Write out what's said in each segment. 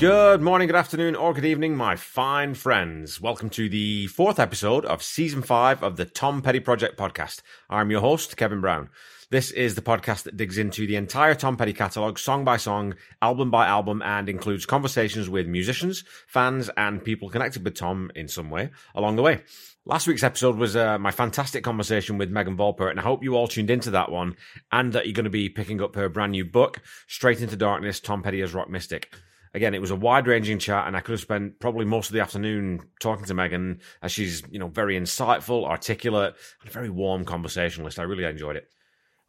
Good morning, good afternoon, or good evening, my fine friends. Welcome to the fourth episode of season five of the Tom Petty Project podcast. I'm your host, Kevin Brown. This is the podcast that digs into the entire Tom Petty catalogue, song by song, album by album, and includes conversations with musicians, fans, and people connected with Tom in some way along the way. Last week's episode was uh, my fantastic conversation with Megan Volpert, and I hope you all tuned into that one and that you're going to be picking up her brand new book, Straight into Darkness Tom Petty as Rock Mystic again, it was a wide ranging chat, and I could have spent probably most of the afternoon talking to Megan as she's, you know, very insightful, articulate, and a very warm conversationalist. I really enjoyed it.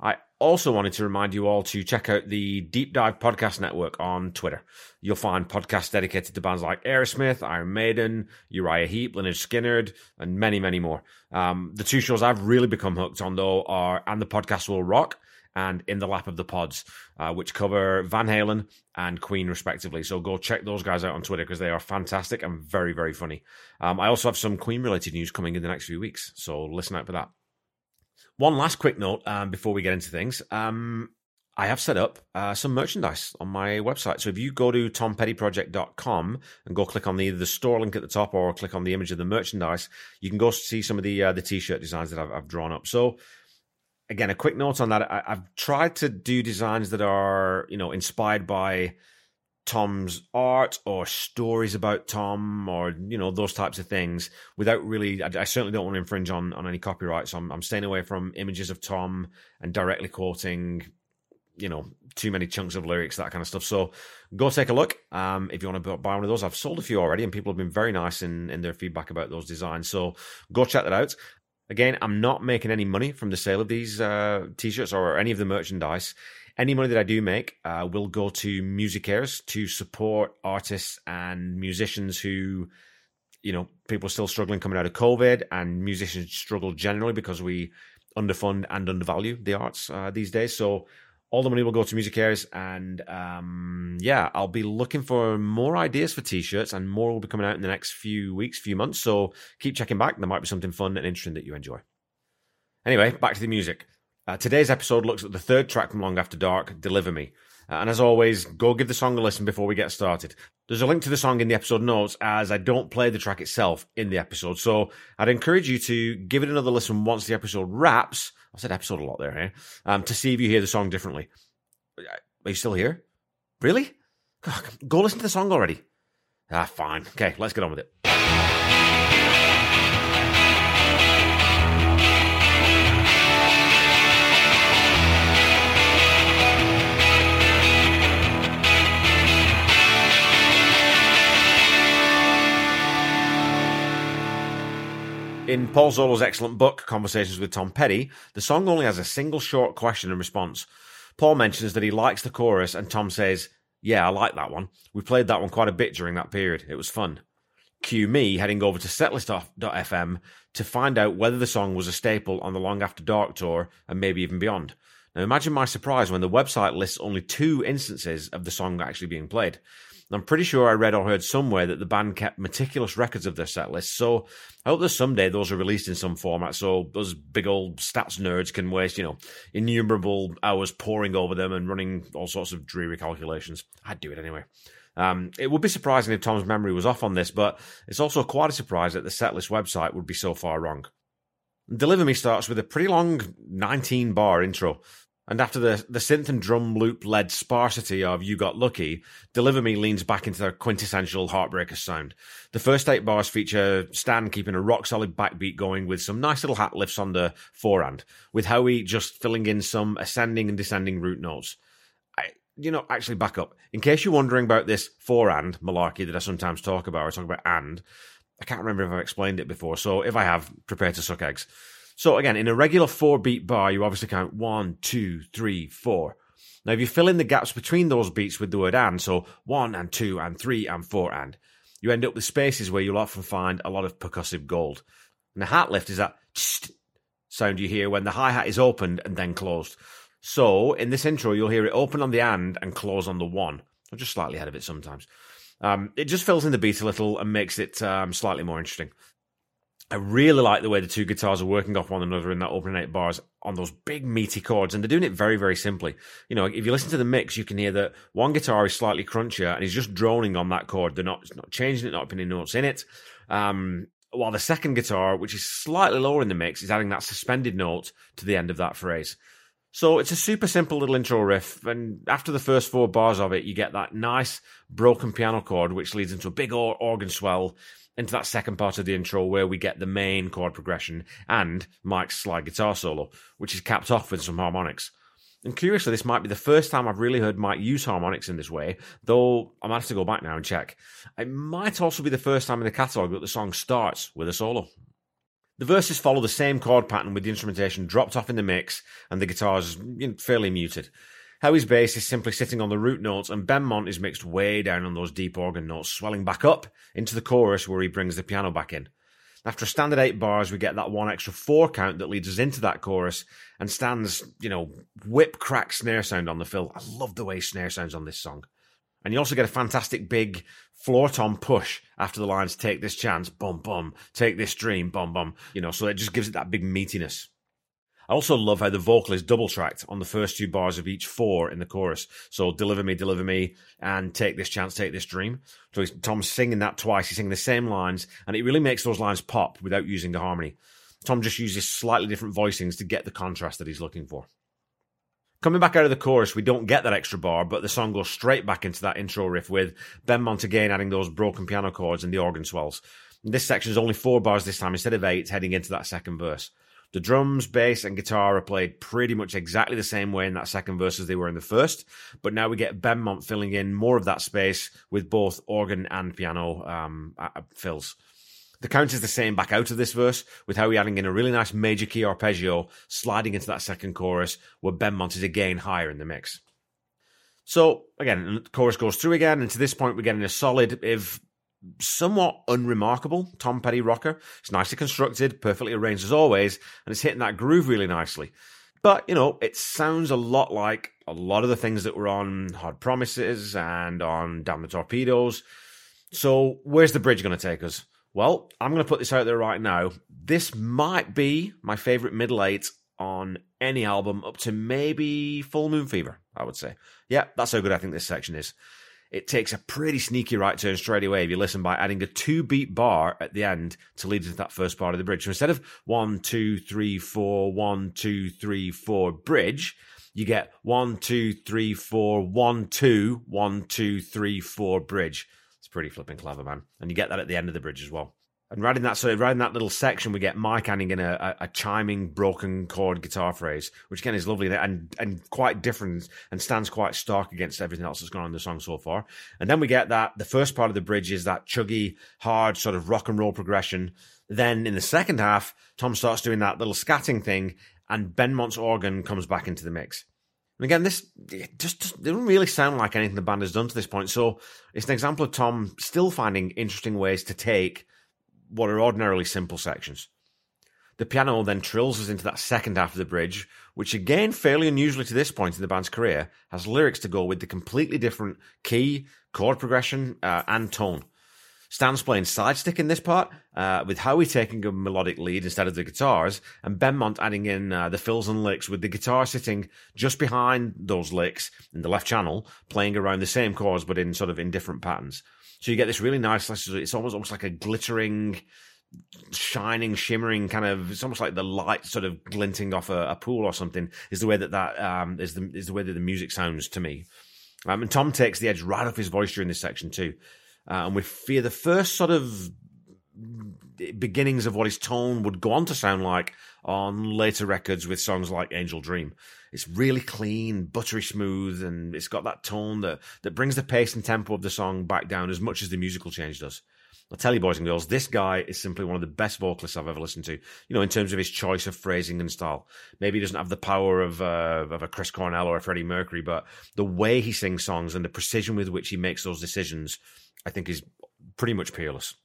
I also wanted to remind you all to check out the Deep Dive Podcast Network on Twitter. You'll find podcasts dedicated to bands like Aerosmith, Iron Maiden, Uriah Heep, Lynyrd Skynyrd, and many, many more. Um, the two shows I've really become hooked on, though, are And the Podcast Will Rock and In the Lap of the Pods, uh, which cover Van Halen and Queen, respectively. So go check those guys out on Twitter because they are fantastic and very, very funny. Um, I also have some Queen related news coming in the next few weeks, so listen out for that. One last quick note um, before we get into things. Um, I have set up uh, some merchandise on my website. So if you go to tompettyproject.com and go click on the, the store link at the top or click on the image of the merchandise, you can go see some of the uh, the t-shirt designs that I've, I've drawn up. So again, a quick note on that. I, have tried to do designs that are, you know, inspired by Tom's art or stories about Tom or, you know, those types of things without really, I, I certainly don't want to infringe on, on any copyright. So I'm, I'm staying away from images of Tom and directly quoting, you know, too many chunks of lyrics, that kind of stuff. So go take a look. Um, if you want to buy one of those, I've sold a few already and people have been very nice in, in their feedback about those designs. So go check that out. Again, I'm not making any money from the sale of these uh, t-shirts or any of the merchandise. Any money that I do make uh, will go to music MusiCares to support artists and musicians who, you know, people are still struggling coming out of COVID, and musicians struggle generally because we underfund and undervalue the arts uh, these days. So all the money will go to MusiCares, and um, yeah, I'll be looking for more ideas for t-shirts, and more will be coming out in the next few weeks, few months. So keep checking back; there might be something fun and interesting that you enjoy. Anyway, back to the music. Uh, today's episode looks at the third track from Long After Dark, "Deliver Me," uh, and as always, go give the song a listen before we get started. There's a link to the song in the episode notes, as I don't play the track itself in the episode, so I'd encourage you to give it another listen once the episode wraps I said episode a lot there, eh? Um, to see if you hear the song differently. Are you still here? Really? Go listen to the song already. Ah, fine. Okay, let's get on with it. In Paul Zollo's excellent book, Conversations with Tom Petty, the song only has a single short question and response. Paul mentions that he likes the chorus, and Tom says, Yeah, I like that one. We played that one quite a bit during that period. It was fun. Cue me heading over to setlist.fm to find out whether the song was a staple on the Long After Dark tour and maybe even beyond. Now imagine my surprise when the website lists only two instances of the song actually being played. I'm pretty sure I read or heard somewhere that the band kept meticulous records of their set list, so I hope that someday those are released in some format so those big old stats nerds can waste, you know, innumerable hours poring over them and running all sorts of dreary calculations. I'd do it anyway. Um, it would be surprising if Tom's memory was off on this, but it's also quite a surprise that the setlist website would be so far wrong. Deliver Me starts with a pretty long 19 bar intro and after the, the synth and drum loop led sparsity of You Got Lucky, Deliver Me leans back into their quintessential Heartbreaker sound. The first eight bars feature Stan keeping a rock solid backbeat going with some nice little hat lifts on the forehand, with Howie just filling in some ascending and descending root notes. I, you know, actually back up. In case you're wondering about this forehand malarkey that I sometimes talk about, or talk about and, I can't remember if I've explained it before, so if I have, prepare to suck eggs. So again, in a regular four beat bar, you obviously count one, two, three, four. Now, if you fill in the gaps between those beats with the word and, so one and two and three and four and, you end up with spaces where you'll often find a lot of percussive gold. And the hat lift is that sound you hear when the hi hat is opened and then closed. So in this intro, you'll hear it open on the and and close on the one. I'm just slightly ahead of it sometimes. Um, it just fills in the beat a little and makes it um, slightly more interesting. I really like the way the two guitars are working off one another in that opening eight bars on those big meaty chords, and they're doing it very, very simply. You know, if you listen to the mix, you can hear that one guitar is slightly crunchier and he's just droning on that chord. They're not not changing it, not putting notes in it. Um, while the second guitar, which is slightly lower in the mix, is adding that suspended note to the end of that phrase. So it's a super simple little intro riff, and after the first four bars of it, you get that nice broken piano chord, which leads into a big organ swell into that second part of the intro where we get the main chord progression and Mike's slide guitar solo, which is capped off with some harmonics. And curiously, this might be the first time I've really heard Mike use harmonics in this way, though I might have to go back now and check. It might also be the first time in the catalogue that the song starts with a solo. The verses follow the same chord pattern with the instrumentation dropped off in the mix and the guitars fairly muted. Howie's bass is simply sitting on the root notes, and Benmont is mixed way down on those deep organ notes, swelling back up into the chorus where he brings the piano back in. After a standard eight bars, we get that one extra four count that leads us into that chorus and Stan's, you know, whip crack snare sound on the fill. I love the way snare sounds on this song. And you also get a fantastic big floor tom push after the lines take this chance, bum bum, take this dream, bum bum. You know, so it just gives it that big meatiness. I also love how the vocal is double tracked on the first two bars of each four in the chorus. So deliver me, deliver me, and take this chance, take this dream. So Tom's singing that twice. He's singing the same lines, and it really makes those lines pop without using the harmony. Tom just uses slightly different voicings to get the contrast that he's looking for. Coming back out of the chorus, we don't get that extra bar, but the song goes straight back into that intro riff with Benmont again adding those broken piano chords and the organ swells. This section is only four bars this time instead of eight, heading into that second verse. The drums, bass, and guitar are played pretty much exactly the same way in that second verse as they were in the first, but now we get Benmont filling in more of that space with both organ and piano um, fills. The count is the same back out of this verse, with Howie adding in a really nice major key arpeggio sliding into that second chorus, where Benmont is again higher in the mix. So again, the chorus goes through again, and to this point, we're getting a solid, if somewhat unremarkable Tom Petty rocker. It's nicely constructed, perfectly arranged as always, and it's hitting that groove really nicely. But, you know, it sounds a lot like a lot of the things that were on Hard Promises and on Damn the Torpedoes. So, where's the bridge going to take us? Well, I'm going to put this out there right now. This might be my favorite middle eight on any album up to maybe Full Moon Fever, I would say. Yeah, that's how good I think this section is it takes a pretty sneaky right turn straight away if you listen by adding a two beat bar at the end to lead into that first part of the bridge. So instead of one, two, three, four, one, two, three, four bridge, you get one, two, three, four, one, two, one, two, three, four bridge. Pretty flipping clever, man. And you get that at the end of the bridge as well. And right in that, so right in that little section, we get Mike adding in a, a, a, chiming broken chord guitar phrase, which again is lovely and and quite different and stands quite stark against everything else that's gone on in the song so far. And then we get that the first part of the bridge is that chuggy, hard sort of rock and roll progression. Then in the second half, Tom starts doing that little scatting thing, and Benmont's organ comes back into the mix. And again, this just, doesn't really sound like anything the band has done to this point. So it's an example of Tom still finding interesting ways to take what are ordinarily simple sections. The piano then trills us into that second half of the bridge, which again, fairly unusually to this point in the band's career, has lyrics to go with the completely different key, chord progression, uh, and tone. Stan's playing side stick in this part, uh, with Howie taking a melodic lead instead of the guitars, and Benmont adding in uh, the fills and licks, with the guitar sitting just behind those licks in the left channel, playing around the same chords but in sort of in different patterns. So you get this really nice, it's almost almost like a glittering, shining, shimmering kind of. It's almost like the light sort of glinting off a, a pool or something. Is the way that that um, is the is the way that the music sounds to me. Um, and Tom takes the edge right off his voice during this section too, uh, and we fear the first sort of beginnings of what his tone would go on to sound like on later records with songs like Angel Dream. It's really clean, buttery smooth, and it's got that tone that, that brings the pace and tempo of the song back down as much as the musical change does. I'll tell you, boys and girls, this guy is simply one of the best vocalists I've ever listened to. You know, in terms of his choice of phrasing and style. Maybe he doesn't have the power of uh, of a Chris Cornell or a Freddie Mercury, but the way he sings songs and the precision with which he makes those decisions, I think, is pretty much peerless.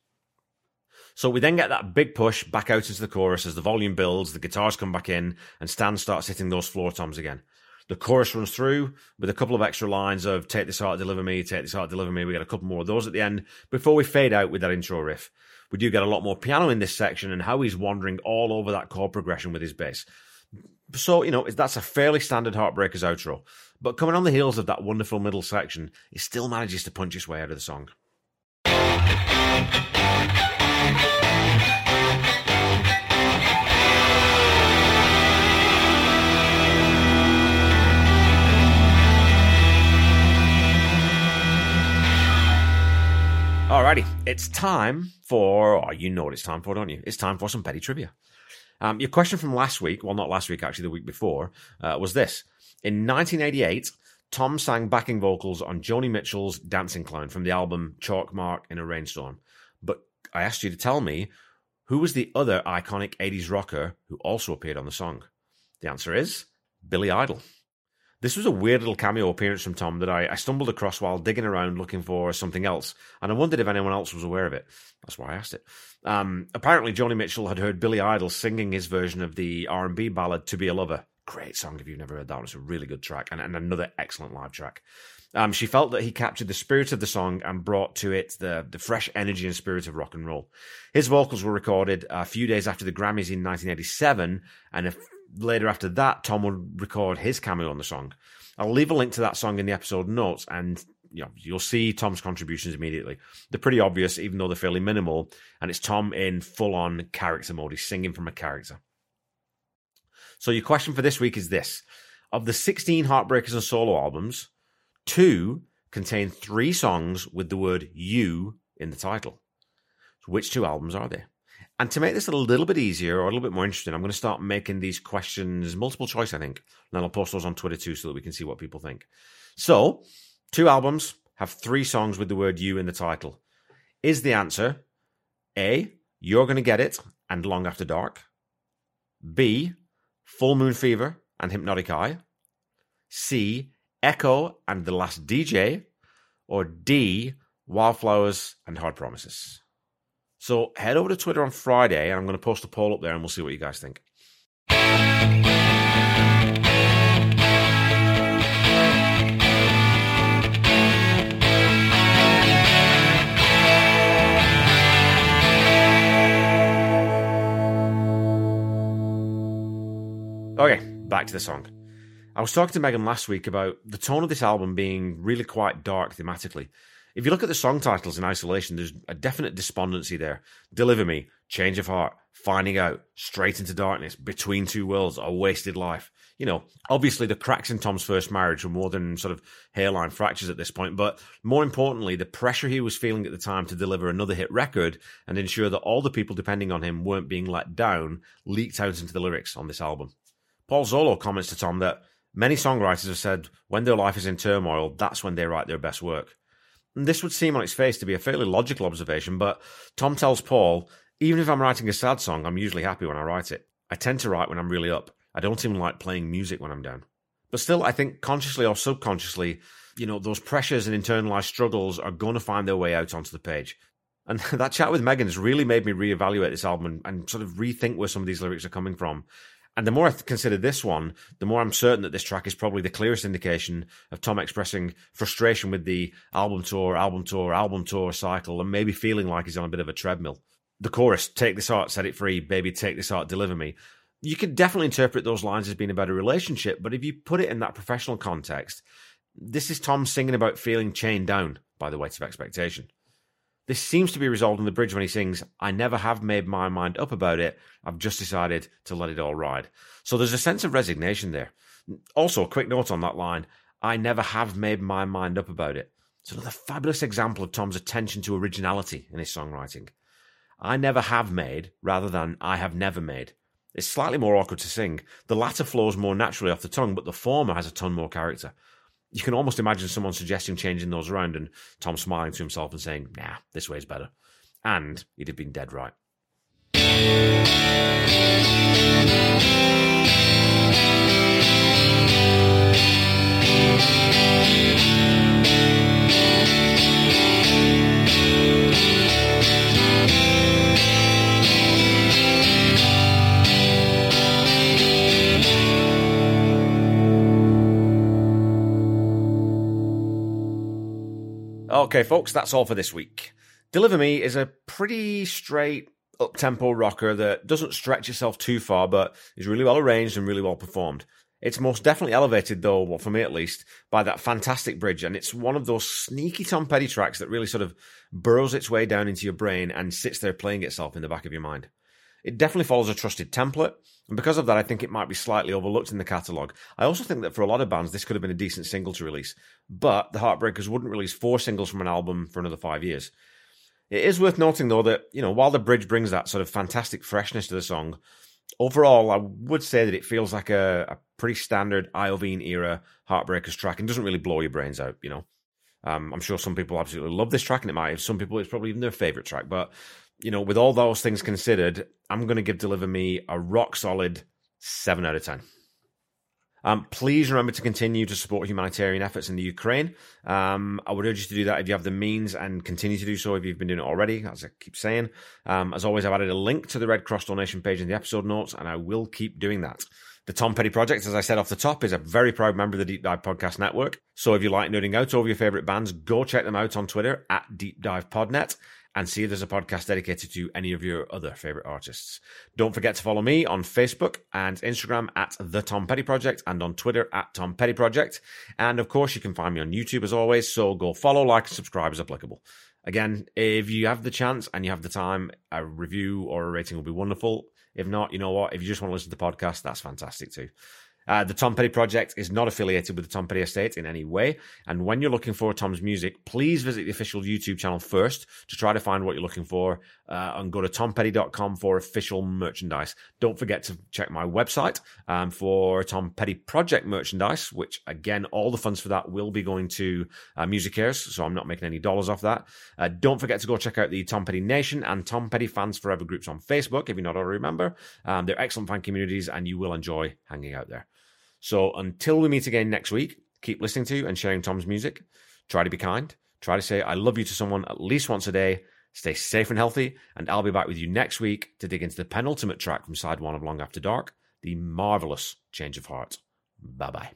So we then get that big push back out into the chorus as the volume builds, the guitars come back in, and Stan starts hitting those floor toms again. The chorus runs through with a couple of extra lines of take this heart, deliver me, take this heart, deliver me. We get a couple more of those at the end before we fade out with that intro riff. We do get a lot more piano in this section and Howie's wandering all over that chord progression with his bass. So, you know, that's a fairly standard Heartbreakers outro. But coming on the heels of that wonderful middle section, he still manages to punch his way out of the song. Alrighty, it's time for, oh, you know what it's time for, don't you? It's time for some petty trivia. Um, your question from last week, well, not last week, actually, the week before, uh, was this. In 1988, Tom sang backing vocals on Joni Mitchell's Dancing Clown from the album Chalk Mark in a Rainstorm. But I asked you to tell me who was the other iconic 80s rocker who also appeared on the song? The answer is Billy Idol. This was a weird little cameo appearance from Tom that I, I, stumbled across while digging around looking for something else, and I wondered if anyone else was aware of it. That's why I asked it. Um, apparently, Joni Mitchell had heard Billy Idol singing his version of the R&B ballad "To Be a Lover." Great song if you've never heard that one. It's a really good track and, and another excellent live track. Um, she felt that he captured the spirit of the song and brought to it the, the fresh energy and spirit of rock and roll. His vocals were recorded a few days after the Grammys in 1987, and if later after that, Tom would record his cameo on the song. I'll leave a link to that song in the episode notes, and you know, you'll see Tom's contributions immediately. They're pretty obvious, even though they're fairly minimal, and it's Tom in full on character mode. He's singing from a character. So, your question for this week is this Of the 16 Heartbreakers and solo albums, two contain three songs with the word you in the title. So which two albums are they? And to make this a little bit easier or a little bit more interesting, I'm going to start making these questions multiple choice, I think. And then I'll post those on Twitter too so that we can see what people think. So, two albums have three songs with the word you in the title. Is the answer A, You're Gonna Get It and Long After Dark? B, Full Moon Fever and Hypnotic Eye? C, Echo and The Last DJ? Or D, Wildflowers and Hard Promises? So head over to Twitter on Friday, and I'm going to post a poll up there, and we'll see what you guys think. Okay, back to the song. I was talking to Megan last week about the tone of this album being really quite dark thematically. If you look at the song titles in isolation, there's a definite despondency there. Deliver Me, Change of Heart, Finding Out, Straight into Darkness, Between Two Worlds, A Wasted Life. You know, obviously the cracks in Tom's first marriage were more than sort of hairline fractures at this point, but more importantly, the pressure he was feeling at the time to deliver another hit record and ensure that all the people depending on him weren't being let down leaked out into the lyrics on this album. Paul Zollo comments to Tom that many songwriters have said when their life is in turmoil, that's when they write their best work. This would seem on its face to be a fairly logical observation, but Tom tells Paul, even if I'm writing a sad song, I'm usually happy when I write it. I tend to write when I'm really up. I don't even like playing music when I'm down. But still, I think consciously or subconsciously, you know, those pressures and internalized struggles are going to find their way out onto the page. And that chat with Megan has really made me reevaluate this album and, and, sort of rethink where some of these lyrics are coming from. And the more I consider this one, the more I'm certain that this track is probably the clearest indication of Tom expressing frustration with the album tour, album tour, album tour cycle, and maybe feeling like he's on a bit of a treadmill. The chorus, take this heart, set it free, baby, take this heart, deliver me. You could definitely interpret those lines as being about a relationship, but if you put it in that professional context, this is Tom singing about feeling chained down by the weight of expectation. This seems to be resolved in the bridge when he sings, I never have made my mind up about it. I've just decided to let it all ride. So there's a sense of resignation there. Also, a quick note on that line I never have made my mind up about it. It's another fabulous example of Tom's attention to originality in his songwriting. I never have made rather than I have never made. It's slightly more awkward to sing. The latter flows more naturally off the tongue, but the former has a ton more character you can almost imagine someone suggesting changing those around and Tom smiling to himself and saying, nah, this way's better. And he'd have been dead right. Okay, folks, that's all for this week. Deliver Me is a pretty straight up tempo rocker that doesn't stretch itself too far, but is really well arranged and really well performed. It's most definitely elevated, though, well, for me at least, by that fantastic bridge. And it's one of those sneaky Tom Petty tracks that really sort of burrows its way down into your brain and sits there playing itself in the back of your mind. It definitely follows a trusted template, and because of that, I think it might be slightly overlooked in the catalogue. I also think that for a lot of bands, this could have been a decent single to release, but the Heartbreakers wouldn't release four singles from an album for another five years. It is worth noting, though, that, you know, while the bridge brings that sort of fantastic freshness to the song, overall, I would say that it feels like a, a pretty standard Iovine era Heartbreakers track and doesn't really blow your brains out, you know. Um, I'm sure some people absolutely love this track, and it might have some people, it's probably even their favorite track. But, you know, with all those things considered, I'm going to give Deliver Me a rock solid 7 out of 10. Um, please remember to continue to support humanitarian efforts in the Ukraine. Um, I would urge you to do that if you have the means and continue to do so if you've been doing it already, as I keep saying. Um, as always, I've added a link to the Red Cross donation page in the episode notes, and I will keep doing that. The Tom Petty Project, as I said off the top, is a very proud member of the Deep Dive Podcast Network. So if you like nerding out over your favorite bands, go check them out on Twitter at Deep Dive Podnet and see if there's a podcast dedicated to any of your other favorite artists. Don't forget to follow me on Facebook and Instagram at The Tom Petty Project and on Twitter at Tom Petty Project. And of course, you can find me on YouTube as always. So go follow, like, and subscribe as applicable. Again, if you have the chance and you have the time, a review or a rating will be wonderful. If not, you know what? If you just want to listen to the podcast, that's fantastic too. Uh, the Tom Petty Project is not affiliated with the Tom Petty Estate in any way. And when you're looking for Tom's music, please visit the official YouTube channel first to try to find what you're looking for uh, and go to tompetty.com for official merchandise. Don't forget to check my website um, for Tom Petty Project merchandise, which again, all the funds for that will be going to uh, MusiCares. So I'm not making any dollars off that. Uh, don't forget to go check out the Tom Petty Nation and Tom Petty Fans Forever groups on Facebook if you're not already a member. Um, they're excellent fan communities and you will enjoy hanging out there. So until we meet again next week, keep listening to and sharing Tom's music. Try to be kind. Try to say I love you to someone at least once a day. Stay safe and healthy, and I'll be back with you next week to dig into the penultimate track from side one of Long After Dark, the marvelous Change of Heart. Bye bye.